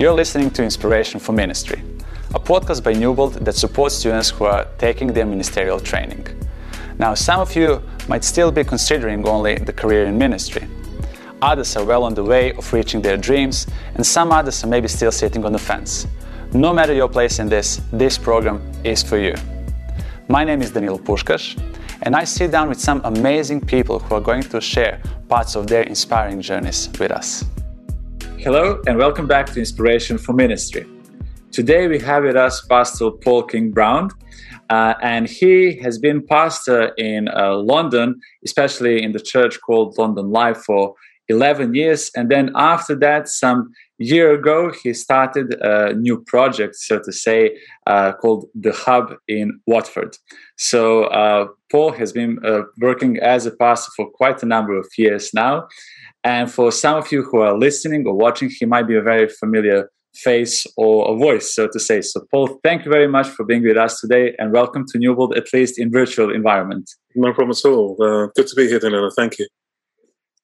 You're listening to Inspiration for Ministry, a podcast by Newbold that supports students who are taking their ministerial training. Now, some of you might still be considering only the career in ministry. Others are well on the way of reaching their dreams, and some others are maybe still sitting on the fence. No matter your place in this, this program is for you. My name is Daniel Pushkash, and I sit down with some amazing people who are going to share parts of their inspiring journeys with us. Hello, and welcome back to Inspiration for Ministry. Today we have with us Pastor Paul King Brown, uh, and he has been pastor in uh, London, especially in the church called London Live for 11 years. And then after that, some year ago, he started a new project, so to say, uh, called The Hub in Watford. So uh, Paul has been uh, working as a pastor for quite a number of years now. And for some of you who are listening or watching, he might be a very familiar face or a voice, so to say. So, Paul, thank you very much for being with us today, and welcome to Newbold, at least in virtual environment. No problem at all. Uh, good to be here, Danilo. Thank you.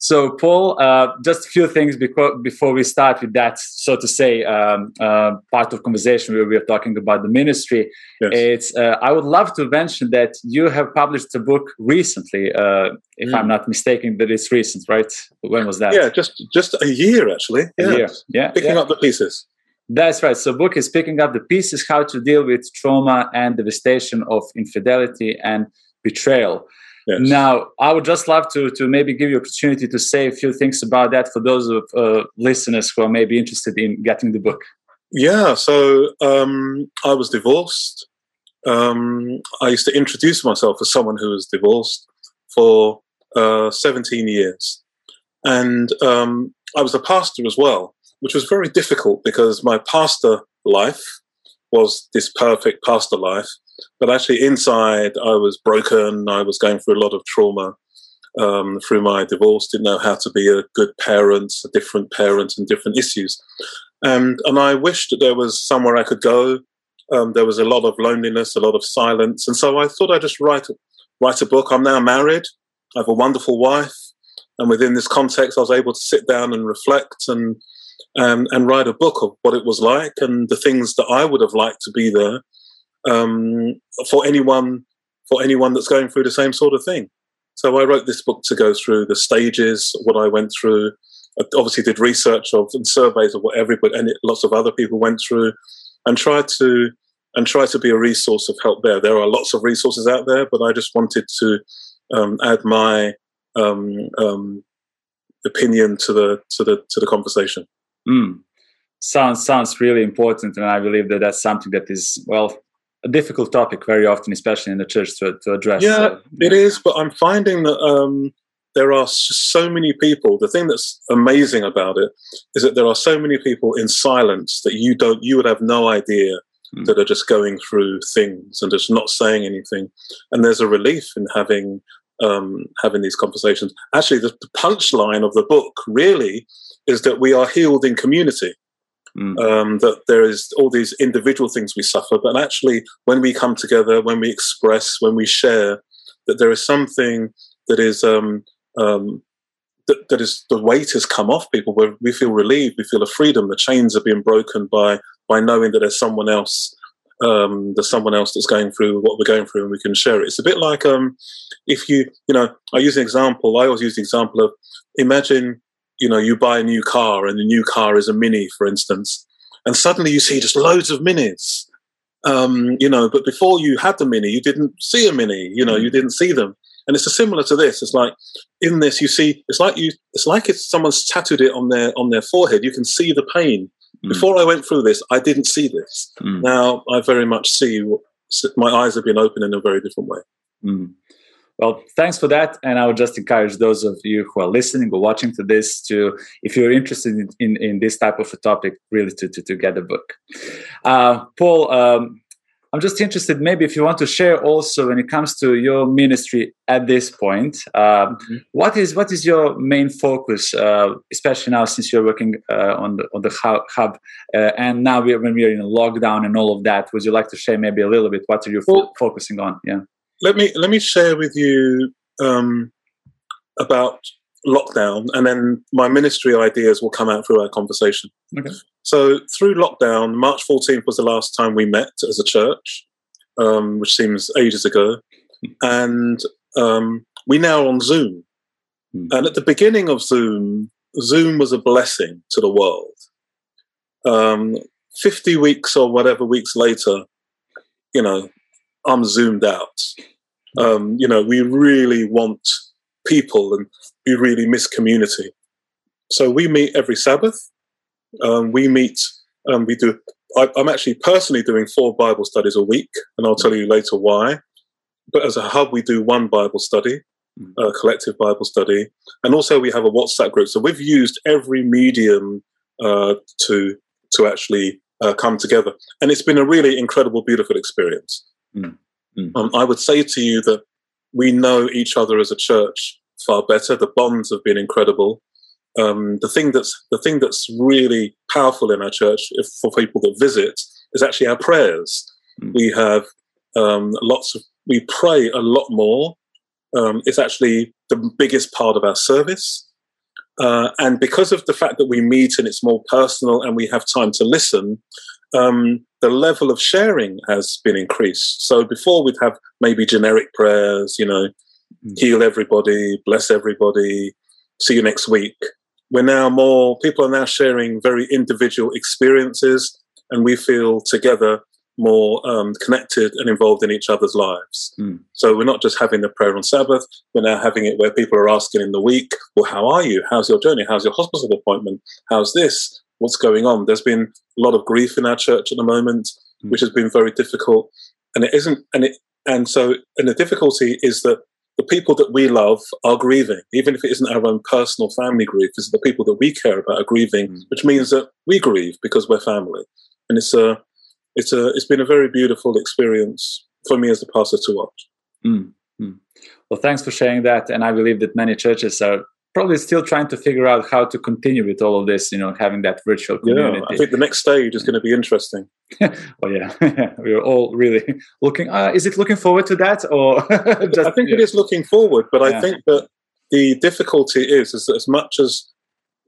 So, Paul, uh, just a few things before, before we start with that, so to say, um, uh, part of conversation where we are talking about the ministry. Yes. It's uh, I would love to mention that you have published a book recently, uh, if mm. I'm not mistaken. That it's recent, right? When was that? Yeah, just just a year actually. Yeah. A year. Yeah, picking yeah. up the pieces. That's right. So, book is picking up the pieces: how to deal with trauma and devastation of infidelity and betrayal. Yes. Now, I would just love to to maybe give you opportunity to say a few things about that for those of uh, listeners who are maybe interested in getting the book. Yeah, so um, I was divorced. Um, I used to introduce myself as someone who was divorced for uh, 17 years, and um, I was a pastor as well, which was very difficult because my pastor life was this perfect pastor life, but actually, inside, I was broken. I was going through a lot of trauma um, through my divorce. Didn't know how to be a good parent, a different parent, and different issues. And and I wished that there was somewhere I could go. Um, there was a lot of loneliness, a lot of silence, and so I thought I'd just write write a book. I'm now married. I have a wonderful wife, and within this context, I was able to sit down and reflect and and write a book of what it was like and the things that I would have liked to be there um, for anyone for anyone that's going through the same sort of thing. So I wrote this book to go through the stages, what I went through. I obviously did research of and surveys of what everybody and lots of other people went through, and tried to and try to be a resource of help there. There are lots of resources out there, but I just wanted to um, add my um, um, opinion to the to the to the conversation. Mm. Sounds sounds really important, and I believe that that's something that is well a difficult topic very often, especially in the church, to, to address. Yeah, so, yeah, it is. But I'm finding that um, there are so many people. The thing that's amazing about it is that there are so many people in silence that you don't, you would have no idea mm. that are just going through things and just not saying anything. And there's a relief in having um, having these conversations. Actually, the, the punchline of the book really is that we are healed in community. Mm. Um, that there is all these individual things we suffer, but actually, when we come together, when we express, when we share, that there is something that is um, um, that, that is the weight has come off people. Where we feel relieved, we feel a freedom. The chains are being broken by by knowing that there's someone else. Um, there's someone else that's going through what we're going through, and we can share it. It's a bit like um, if you, you know, I use an example. I always use the example of imagine you know, you buy a new car and the new car is a Mini, for instance, and suddenly you see just loads of Minis. Um, you know, but before you had the Mini, you didn't see a Mini. You know, you mm. didn't see them. And it's similar to this. It's like in this, you see, it's like you, it's like if someone's tattooed it on their on their forehead. You can see the pain. Mm. Before I went through this, I didn't see this. Mm. Now I very much see. My eyes have been opened in a very different way. Mm. Well, thanks for that. And I would just encourage those of you who are listening or watching to this to, if you're interested in, in, in this type of a topic, really to, to, to get the book. Uh, Paul, um, I'm just interested, maybe if you want to share also when it comes to your ministry at this point, uh, mm-hmm. what is what is your main focus, uh, especially now since you're working uh, on the on the hub, uh, and now we are, when we are in lockdown and all of that, would you like to share maybe a little bit what are you well, focusing on? Yeah let me let me share with you um, about lockdown, and then my ministry ideas will come out through our conversation. Okay. So through lockdown, March 14th was the last time we met as a church, um, which seems ages ago, and um, we now on Zoom. Hmm. And at the beginning of Zoom, Zoom was a blessing to the world. Um, 50 weeks or whatever weeks later, you know, I'm zoomed out. Um, you know, we really want people and we really miss community. So we meet every Sabbath. Um, we meet, um, we do, I, I'm actually personally doing four Bible studies a week, and I'll tell you later why. But as a hub, we do one Bible study, Mm. a collective Bible study, and also we have a WhatsApp group. So we've used every medium uh, to to actually uh, come together, and it's been a really incredible, beautiful experience. Mm. Mm. Um, I would say to you that we know each other as a church far better. The bonds have been incredible. Um, the thing that's the thing that's really powerful in our church, if, for people that visit, is actually our prayers. Mm. We have um, lots of we pray a lot more. Um, it's actually the biggest part of our service. Uh, and because of the fact that we meet and it's more personal and we have time to listen, um, the level of sharing has been increased. So before we'd have maybe generic prayers, you know, Mm. heal everybody, bless everybody, see you next week. We're now more, people are now sharing very individual experiences and we feel together more um, connected and involved in each other's lives. Mm. So we're not just having the prayer on Sabbath, we're now having it where people are asking in the week, well, how are you? How's your journey? How's your hospital appointment? How's this? What's going on? There's been a lot of grief in our church at the moment, Mm. which has been very difficult. And it isn't, and it, and so, and the difficulty is that the people that we love are grieving, even if it isn't our own personal family grief, it's the people that we care about are grieving, Mm. which means that we grieve because we're family. And it's a, it's a, it's been a very beautiful experience for me as the pastor to watch. Mm. Well, thanks for sharing that. And I believe that many churches are probably still trying to figure out how to continue with all of this, you know, having that virtual community. Yeah, I think the next stage is going to be interesting. oh, yeah. We're all really looking. Uh, is it looking forward to that? Or just, I think yeah. it is looking forward, but Yeah. I think that the difficulty is, is that as much as,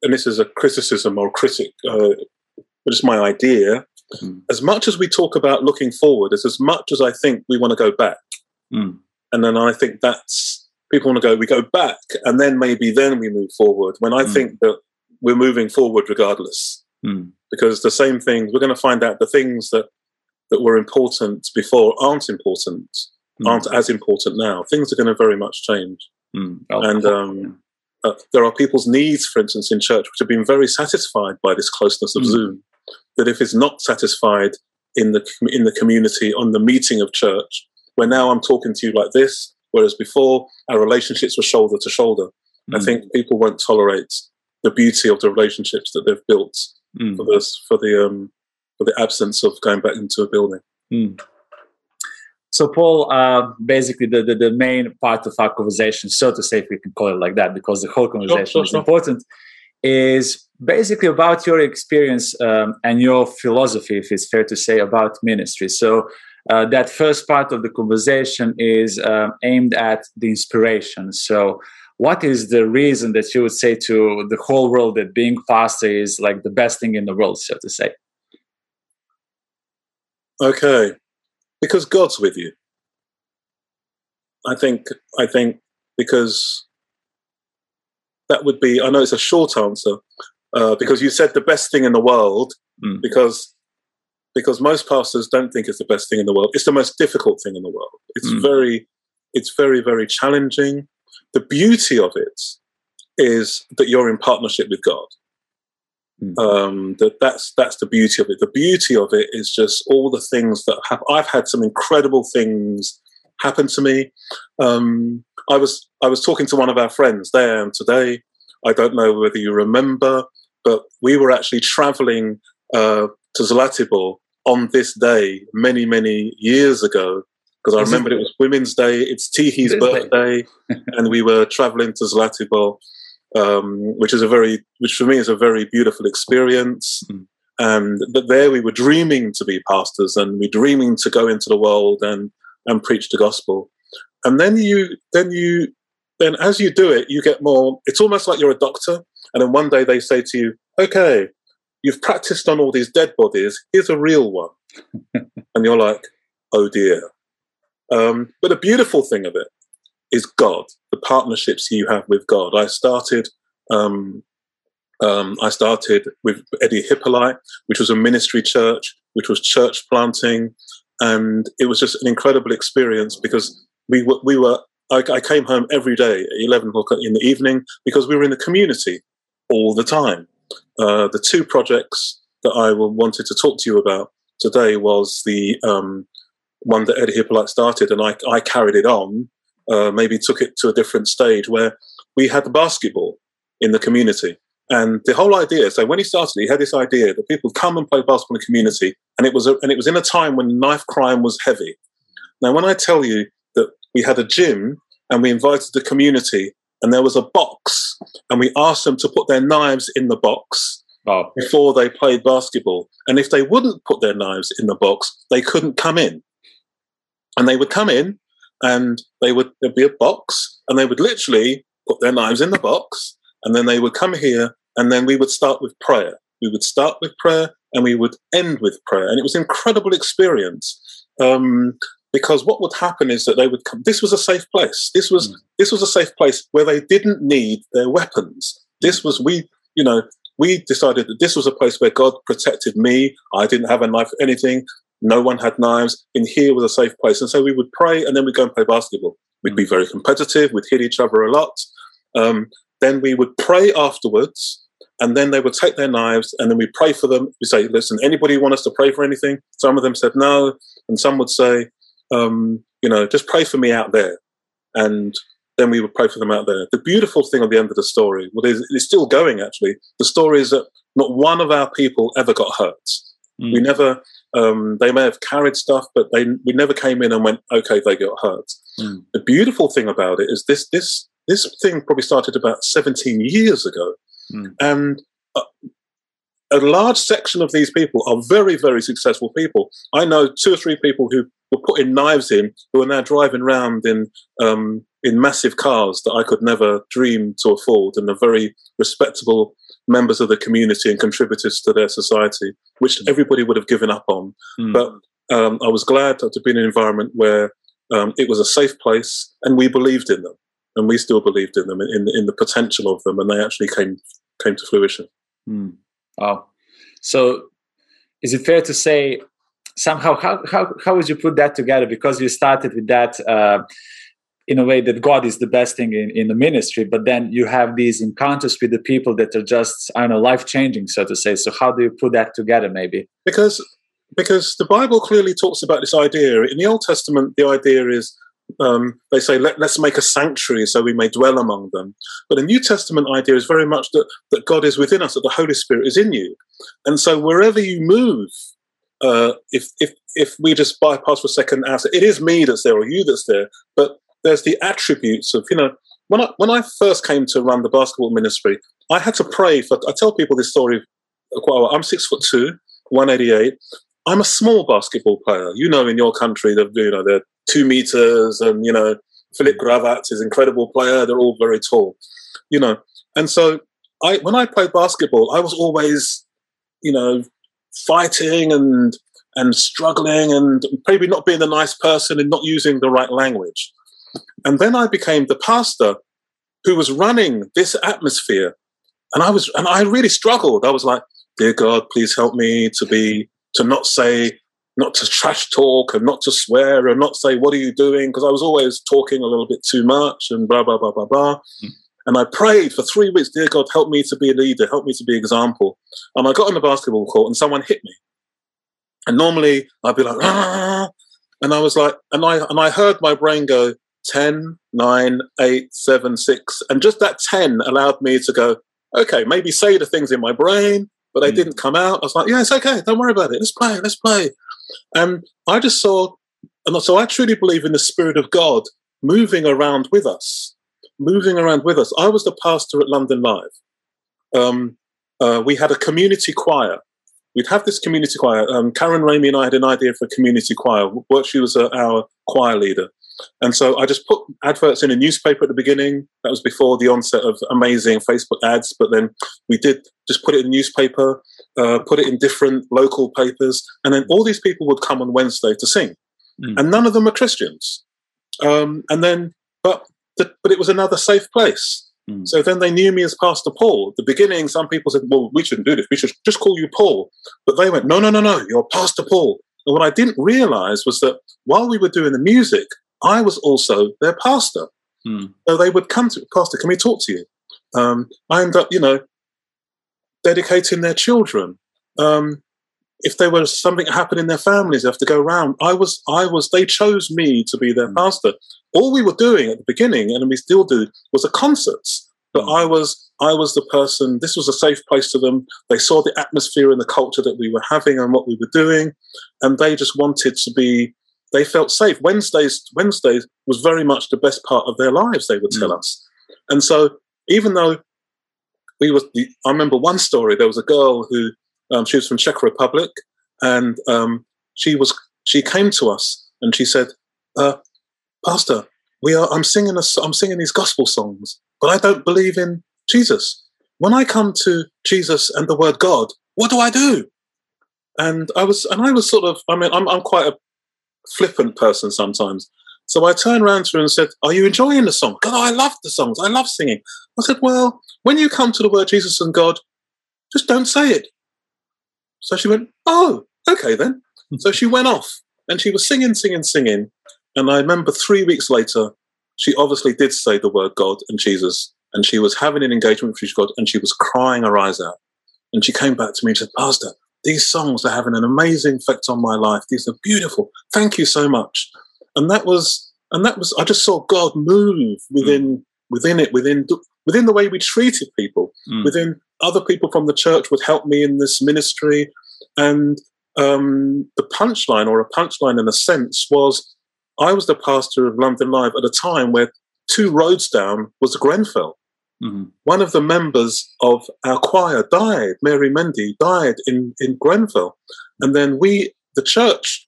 and this is a criticism or critic, uh, but it's my idea, Mm. as much as we talk about looking forward, is as much as I think we want to go back. Mm. And then I think that's, people want to go, we go back, and then maybe then we move forward. When I Mm. think that we're moving forward regardless, Mm. because the same things, we're going to find out the things that, that were important before aren't important, Mm. aren't as important now. Things are going to very much change. Mm. And um, uh, there are people's needs, for instance, in church, which have been very satisfied by this closeness of Mm. Zoom. That if it's not satisfied in the in the community on the meeting of church, where now I'm talking to you like this, whereas before our relationships were shoulder to shoulder. I Mm. think people won't tolerate the beauty of the relationships that they've built Mm. for this for the um, for the absence of going back into a building. Mm. So, Paul, uh, basically, the, the, the main part of our conversation, so to say, if we can call it like that, because the whole conversation sure, is sure. important, is basically about your experience um, and your philosophy, if it's fair to say, about ministry. So, uh, that first part of the conversation is um, aimed at the inspiration. So, what is the reason that you would say to the whole world that being pastor is like the best thing in the world, so to say? Okay, because God's with you. I think. I think because that would be. I know it's a short answer uh, because you said the best thing in the world. Mm. Because because most pastors don't think it's the best thing in the world. It's the most difficult thing in the world. It's Mm. very. It's very very challenging. The beauty of it is that you're in partnership with God. Mm. Um, that that's that's the beauty of it. The beauty of it is just all the things that have. I've had some incredible things happen to me. Um, I was I was talking to one of our friends there and today. I don't know whether you remember, but we were actually traveling uh, to Zlatibor on this day many many years ago because I Is it- remembered it was Women's Day. It's Tihi's birthday, and we were traveling to Zlatibor um, which is a very, which for me is a very beautiful experience. Mm. And but there we were dreaming to be pastors, and we're dreaming to go into the world and and preach the gospel. And then you then you then as you do it, you get more. It's almost like you're a doctor, and then one day they say to you, "Okay, you've practiced on all these dead bodies. Here's a real one," and you're like, "Oh dear." Um, but the beautiful thing of it is God, the partnerships you have with God. I started. Um, um, I started with Eddie Hippolyte, which was a ministry church, which was church planting, and it was just an incredible experience because we were, we were I, I came home every day at 11 o'clock in the evening because we were in the community all the time. Uh, the two projects that I wanted to talk to you about today was the um, one that Eddie Hippolyte started, and I, I carried it on, uh, maybe took it to a different stage where we had the basketball in the community. And the whole idea, so when he started, he had this idea that people come and play basketball in the community, and it was a, and it was in a time when knife crime was heavy. Now, when I tell you that we had a gym and we invited the community, and there was a box, and we asked them to put their knives in the box oh. before they played basketball, and if they wouldn't put their knives in the box, they couldn't come in. And they would come in, and they would there'd be a box, and they would literally put their knives in the box, and then they would come here and then we would start with prayer. We would start with prayer and we would end with prayer. And it was an incredible experience. Um, because what would happen is that they would come this was a safe place this was mm. this was a safe place where they didn't need their weapons this was we you know we decided that this was a place where god protected me i didn't have a knife or anything no one had knives in here was a safe place and so we would pray and then we'd go and play basketball we'd be mm. very competitive we'd hit each other a lot um, then we would pray afterwards and then they would take their knives and then we pray for them. We say, listen, anybody want us to pray for anything? Some of them said no. And some would say, um, you know, just pray for me out there. And then we would pray for them out there. The beautiful thing at the end of the story, well, it's still going actually. The story is that not one of our people ever got hurt. Mm. We never, um, they may have carried stuff, but they we never came in and went, okay, they got hurt. Mm. The beautiful thing about it is this this this thing probably started about 17 years ago. Mm. And a, a, large section of these people are very, very successful people. I know two or three people who were putting knives in who are now driving around in um, in massive cars that I could never dream to afford, and are very respectable members of the community and contributors to their society, which mm. everybody would have given up on. Mm. But um, I was glad to be in an environment where um, it was a safe place and we believed in them and we still believed in them, in in the potential of them, and they actually came came to fruition. Mm. Wow. So, is it fair to say somehow how how how would you put that together? Because you started with that. Uh, in a way that God is the best thing in, in the ministry, but then you have these encounters with the people that are just, I don't know, life changing, so to say. So how do you put that together maybe? Because because the Bible clearly talks about this idea. In the Old Testament, the idea is um, they say, Let, us make a sanctuary so we may dwell among them. But the New Testament idea is very much that, that God is within us, that the Holy Spirit is in you. And so wherever you move, uh, if, if, if we just bypass for a second, it is me that's there or you that's there, but there's the attributes of, you know, when I, when I first came to run the basketball ministry, I had to pray for, I tell people this story quite a while. I'm six foot two, 188. I'm a small basketball player. You know, in your country, you know, they're two meters, and you know, Philip Gravatt is an incredible player. They're all very tall, you know. And so, I when I played basketball, I was always, you know, fighting and and struggling and maybe not being a nice person and not using the right language. And then I became the pastor who was running this atmosphere. And I was and I really struggled. I was like, dear God, please help me to be to not say, not to trash talk and not to swear and not say, what are you doing? Because I was always talking a little bit too much and blah, blah, blah, blah, blah. Mm. And I prayed for three weeks, dear God, help me to be a leader, help me to be an example. And I got on the basketball court and someone hit me. And normally I'd be like, ah, and I was like, and I and I heard my brain go 10, 9, 8, 7, 6. And just that 10 allowed me to go, okay, maybe say the things in my brain, but they mm. didn't come out. I was like, yeah, it's okay. Don't worry about it. Let's play. Let's play. And I just saw, and so I truly believe in the Spirit of God moving around with us, moving around with us. I was the pastor at London Live. Um, uh, we had a community choir. We'd have this community choir. Um, Karen Ramey and I had an idea for a community choir. She was uh, our choir leader, And so I just put adverts in a newspaper at the beginning. That was before the onset of amazing Facebook ads. But then we did just put it in a newspaper, uh, put it in different local papers. And then all these people would come on Wednesday to sing. Mm. And none of them are Christians. Um, and then, but, the, but it was another safe place. Mm. So then they knew me as Pastor Paul. At the beginning, some people said, well, we shouldn't do this. We should just call you Paul. But they went, no, no, no, no, you're Pastor Paul. And what I didn't realize was that while we were doing the music, I was also their pastor. Mm. So they would come to Pastor, can we talk to you? Um, I end up, you know, dedicating their children. Um, if there was something happened in their families, they have to go around. I was, I was. They chose me to be their mm. pastor. All we were doing at the beginning, and we still do, was the concerts. But mm. I was, I was the person. This was a safe place to them. They saw the atmosphere and the culture that we were having and what we were doing, and they just wanted to be. They felt safe. Wednesdays, Wednesdays was very much the best part of their lives. They would tell mm. us, and so even though we was, I remember one story. There was a girl who um, she was from Czech Republic, and um, she was she came to us and she said, uh, "Pastor, we are. I'm singing a, I'm singing these gospel songs, but I don't believe in Jesus. When I come to Jesus and the word God, what do I do?" And I was and I was sort of. I mean, I'm I'm quite a flippant person sometimes. So I turned around to her and said, Are you enjoying the song? God, I love the songs. I love singing. I said, Well, when you come to the word Jesus and God, just don't say it. So she went, Oh, okay then. Hmm. so she went off and she was singing, singing, singing. And I remember three weeks later, she obviously did say the word God and Jesus. And she was having an engagement with God and she was crying her eyes out. And she came back to me and said, Pastor, these songs are having an amazing effect on my life. These are beautiful. Thank you so much. And that was, and that was, I just saw God move within, mm. within it, within, within the way we treated people, mm. within other people from the church would help me in this ministry. And um, the punchline, or a punchline in a sense, was I was the pastor of London Live at a time where two roads down was Grenfell. Mm-hmm. One of the members of our choir died, Mary Mendy died in, in Grenfell. And then we, the church,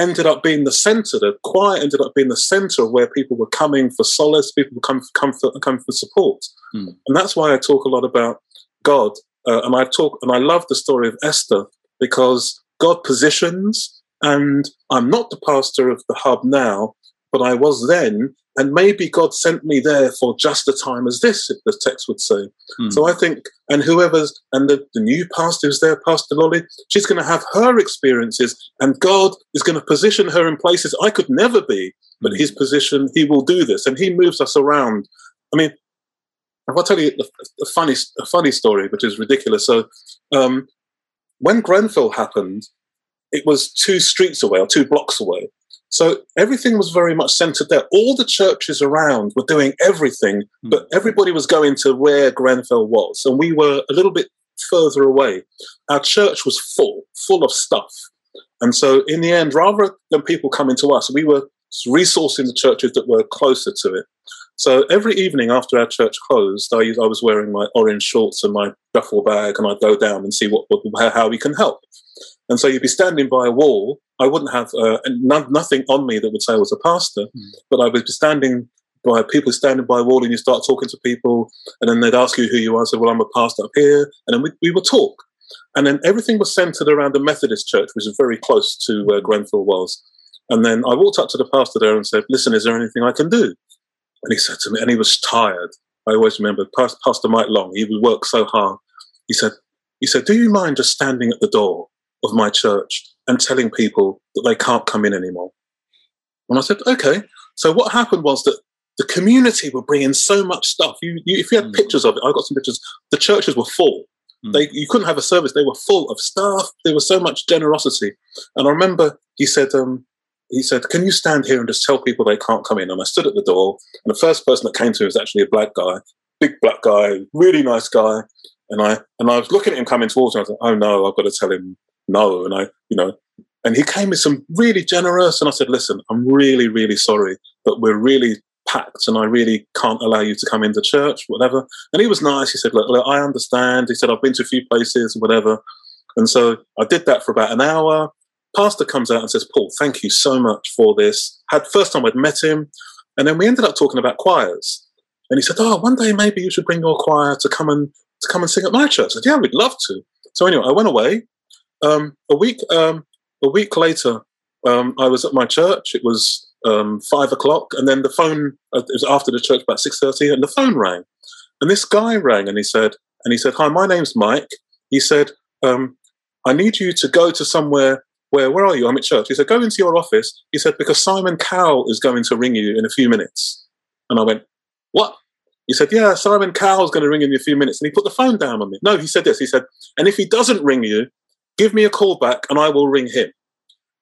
ended up being the center. The choir ended up being the center of where people were coming for solace, people were come for comfort, and come for support. Mm. And that's why I talk a lot about God. Uh, and I talk and I love the story of Esther because God positions, and I'm not the pastor of the hub now, but I was then, and maybe God sent me there for just a time as this, if the text would say. Mm. So I think, and whoever's, and the, the new pastor who's there, Pastor Lolly, she's going to have her experiences, and God is going to position her in places I could never be, but. His position, He will do this, and He moves us around. I mean, I'll tell you a, funny, a funny story, which is ridiculous. So, um, when Grenfell happened, it was two streets away or two blocks away. So everything was very much centered there. All the churches around were doing everything, mm. but everybody was going to where Grenfell was. And we were a little bit further away. Our church was full, full of stuff. And so in the end, rather than people coming to us, we were resourcing the churches that were closer to it. So every evening after our church closed, I, I was wearing my orange shorts and my duffel bag, and I'd go down and see what, what how we can help. And so you'd be standing by a wall. I wouldn't have uh, nothing on me that would say I was a pastor, mm. but I would be standing by people standing by a wall, and you start talking to people, and then they'd ask you who you are. I said, "Well, I'm a pastor up here," and then we, we would talk. And then everything was centered around the Methodist Church, which is very close to where Grenfell was. And then I walked up to the pastor there and said, "Listen, is there anything I can do?" And he said to me, and he was tired. I always remember Pastor Mike Long. He would work so hard. He said, he said, "Do you mind just standing at the door of my church and telling people that they can't come in anymore?" And I said, "Okay." So what happened was that the community were bringing so much stuff. You, you if you had mm. pictures of it, I got some pictures. The churches were full. Mm. They, you couldn't have a service. They were full of stuff. There was so much generosity. And I remember he said, um, he said, Can you stand here and just tell people they can't come in? And I stood at the door, and the first person that came to me was actually a black guy, big black guy, really nice guy. And I and I was looking at him coming towards me. I was like, Oh no, I've got to tell him no. And I, you know, and he came with some really generous. And I said, Listen, I'm really, really sorry, but we're really packed and I really can't allow you to come into church, whatever. And he was nice. He said, look, look, I understand. He said, I've been to a few places, whatever. And so I did that for about an hour. pastor comes out and says, Paul, thank you so much for this. Had first time I'd met him, and then we ended up talking about choirs. And he said, "Oh, one day maybe you should bring your choir to come and to come and sing at my church." I said, "Yeah, we'd love to." So anyway, I went away. Um, a week um, a week later, um, I was at my church. It was um, five o'clock, and then the phone. Uh, it was after the church, about six thirty, and the phone rang. And this guy rang, and he said, and he said, "Hi, my name's Mike." He said, um, "I need you to go to somewhere." Where, where are you? I'm at church. He said, go into your office. He said, because Simon Cowell is going to ring you in a few minutes. And I went, what? He said, yeah, Simon Cowell's going to ring in a few minutes. And he put the phone down on me. No, he said this. He said, and if he doesn't ring you, give me a call back and I will ring him.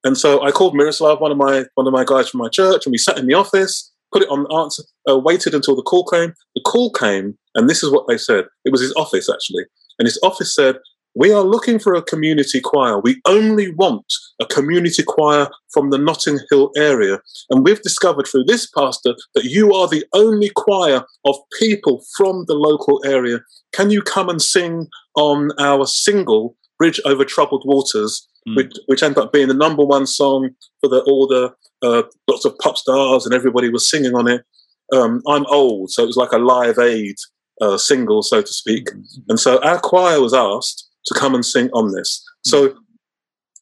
And so I called Miroslav, one of my one of my guys from my church, and we sat in the office, put it on the answer, uh, waited until the call came. The call came, and this is what they said. It was his office actually, and his office said, "We are looking for a community choir. We only want a community choir from the Notting Hill area, and we've discovered through this pastor that you are the only choir of people from the local area. Can you come and sing on our single?" Bridge Over Troubled Waters, mm. which, which ended up being the number one song for the, all the uh, lots of pop stars and everybody was singing on it. Um, I'm old, so it was like a live aid uh, single, so to speak. Mm-hmm. And so our choir was asked to come and sing on this. Mm. So,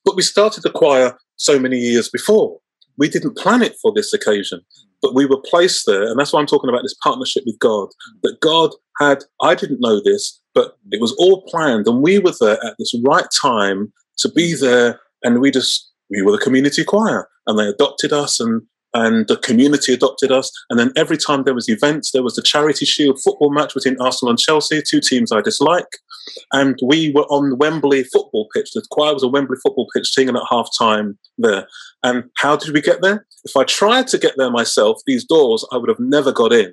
but we started the choir so many years before. We didn't plan it for this occasion, but we were placed there. And that's why I'm talking about this partnership with God. That God had, I didn't know this, but it was all planned. And we were there at this right time to be there. And we just, we were the community choir and they adopted us and and the community adopted us. And then every time there was events, there was the Charity Shield football match between Arsenal and Chelsea, two teams I dislike. And we were on the Wembley football pitch. The choir was a Wembley football pitch singing at half time there. And how did we get there? If I tried to get there myself, these doors, I would have never got in.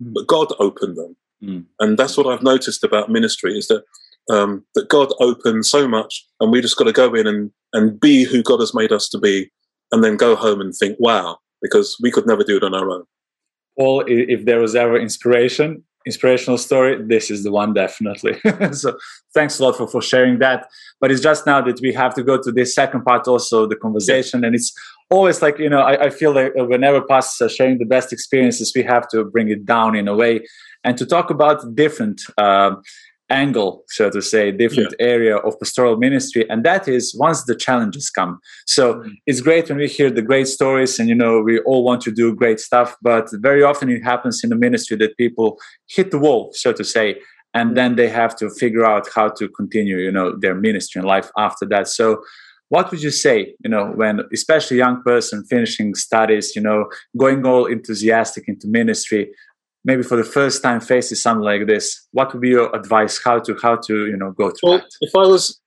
Mm. But God opened them. Mm. And that's what I've noticed about ministry is that um, that God opens so much, and we just got to go in and, and be who God has made us to be, and then go home and think, wow, because we could never do it on our own. Paul, if there was ever inspiration, inspirational story, this is the one definitely. so thanks a lot for, for sharing that. But it's just now that we have to go to this second part also, the conversation. And it's always like, you know, I, I feel like whenever pastors are sharing the best experiences, we have to bring it down in a way and to talk about different uh, angle, so to say, different yeah. area of pastoral ministry, and that is once the challenges come. So mm-hmm. it's great when we hear the great stories, and you know we all want to do great stuff, but very often it happens in the ministry that people hit the wall, so to say, and mm-hmm. then they have to figure out how to continue, you know, their ministry and life after that. So what would you say you know when especially young person finishing studies you know going all enthusiastic into ministry maybe for the first time faces something like this what would be your advice? How to how to you know go through well, that? if i was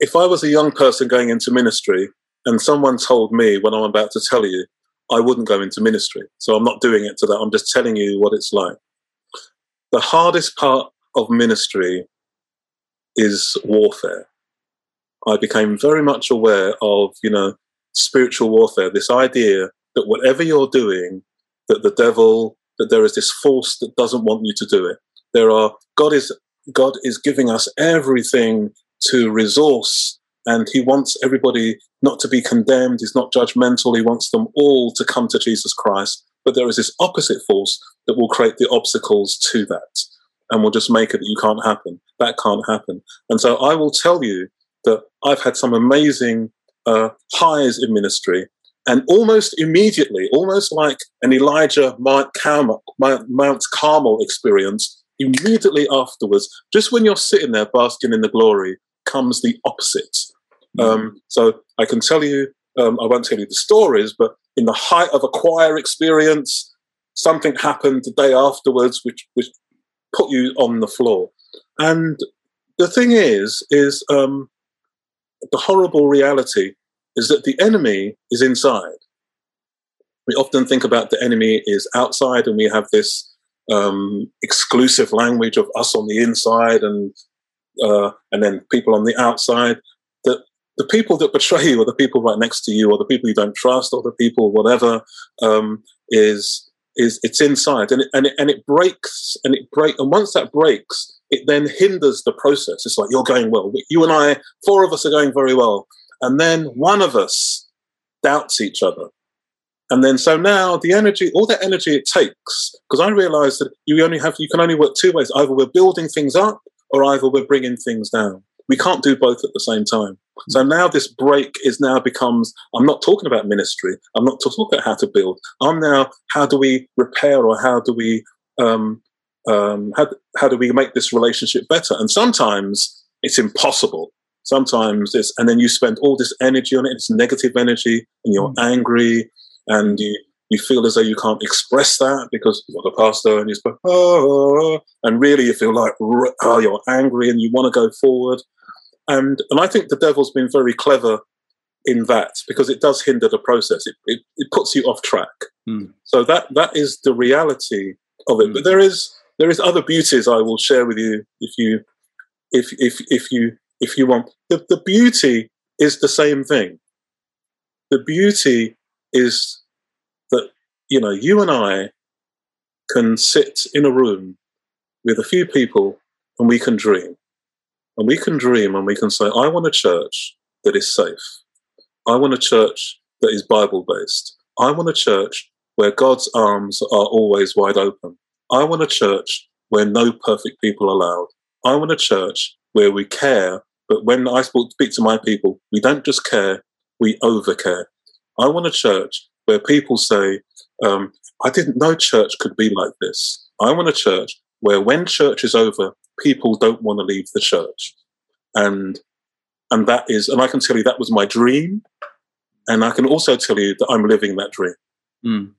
if i was a young person going into ministry and someone told me what i'm about to tell you i wouldn't go into ministry. So i'm not doing it to that. I'm just telling you what it's like. The hardest part of ministry is warfare. I became very much aware of you know spiritual warfare this idea that whatever you're doing that the devil, that there is this force that doesn't want you to do it. There are, God is, God is giving us everything to resource and he wants everybody not to be condemned. He's not judgmental. He wants them all to come to Jesus Christ. But there is this opposite force that will create the obstacles to that and will just make it that you can't happen. That can't happen. And so I will tell you that I've had some amazing uh, highs in ministry and almost immediately, almost like an Elijah Mount Carmel, Mount Carmel experience, immediately afterwards, just when you're sitting there basking in the glory, comes the opposite. Mm. Um, so I can tell you, um, I won't tell you the stories, but in the height of a choir experience, something happened the day afterwards, which which put you on the floor. And the thing is, is um, the horrible reality is that the enemy is inside. We often think about the enemy is outside, and we have this um, exclusive language of us on the inside and uh, and then people on the outside. That the people that betray you, or the people right next to you, or the people you don't trust, or the people whatever um, is is it's inside, and it, and it, and it breaks, and it break, and once that breaks, it then hinders the process. It's like you're going well. You and I, four of us are going very well, and then one of us doubts each other. And then so now the energy, all that energy it takes, because I realize that you only have, you can only work two ways. Either we're building things up or either we're bringing things down. We can't do both at the same time. So now this break is now becomes, I'm not talking about ministry. I'm not talking about how to build. I'm now, how do we repair or how do we, um, um, how, how do we make this relationship better? And sometimes it's impossible. Sometimes it's, and then you spend all this energy on it. It's negative energy and you're mm. angry and you, you feel as though you can't express that because you're the pastor and you go, oh, and really you feel like, oh, you're angry and you want to go forward. And, and I think the devil's been very clever in that because it does hinder the process. It, it, it puts you off track. Mm. So that, that is the reality of it. But hmm. there is, there is other beauties I will share with you if you, if, if, if you, if you want. The, the beauty is the same thing. The beauty is that, you know, you and I can sit in a room with a few people and we can dream. And we can dream and we can say, I want a church that is safe. I want a church that is Bible based. I want a church where God's arms are always wide open. I want a church where no perfect people are allowed. I want a church where we care, but when I speak to my people, we don't just care, we overcare. I want a church where people say, um, I didn't know church could be like this. I want a church where when church is over, people don't want to leave the church. And and that is, and I can tell you that was my dream. And I can also tell you that I'm living that dream. Mm.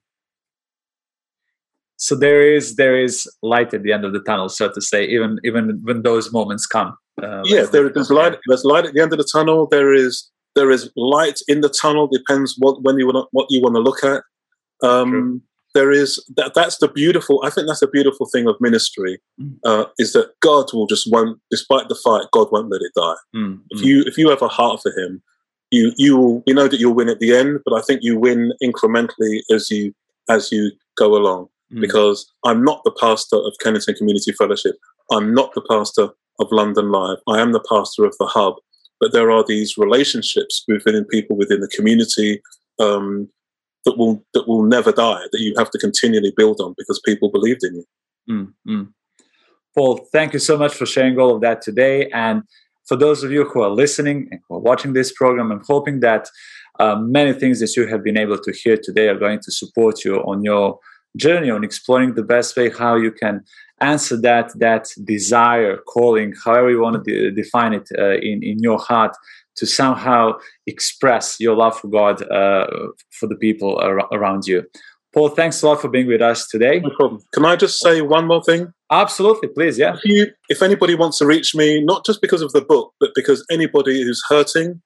So there is there is light at the end of the tunnel, so to say, even even when those moments come. Uh, yeah, there, there's light. There's light at the end of the tunnel. There is there is light in the tunnel. Depends what when you want what you want to look at. Um, there is that, that's the beautiful i think that's a beautiful thing of ministry mm. uh, is that god will just won't despite the fight god won't let it die mm. if you if you have a heart for him you you will you know that you'll win at the end but i think you win incrementally as you as you go along mm. because i'm not the pastor of kennington community fellowship i'm not the pastor of london live. I am the pastor of the hub but there are these relationships within people within the community um, that will that will never die that you have to continually build on because people believed in you. Mm-hmm. paul thank you so much for sharing all of that today. And for those of you who are listening and who are watching this program i'm hoping that uh, many things that you have been able to hear today are going to support you on your journey on exploring the best way how you can answer that that desire calling however you want to de- define it uh, in in your heart to somehow express your love for God uh, for the people ar- around you. Paul, thanks a lot for being with us today. No problem. Can I just say one more thing? Absolutely, please. Yeah. If, you, if anybody wants to reach me, not just because of the book, but because anybody who's hurting,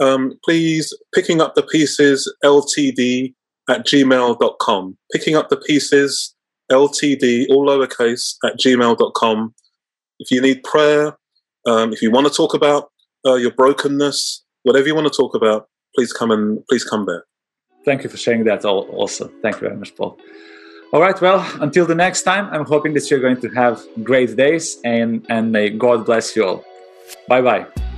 um, please picking up the pieces ltd at gmail.com. Picking up the pieces ltd, all lowercase, at gmail.com. If you need prayer, um, if you want to talk about uh, your brokenness, whatever you want to talk about, please come and please come there. Thank you for sharing that also. Thank you very much, Paul. All right, well, until the next time, I'm hoping that you're going to have great days and, and may God bless you all. Bye bye.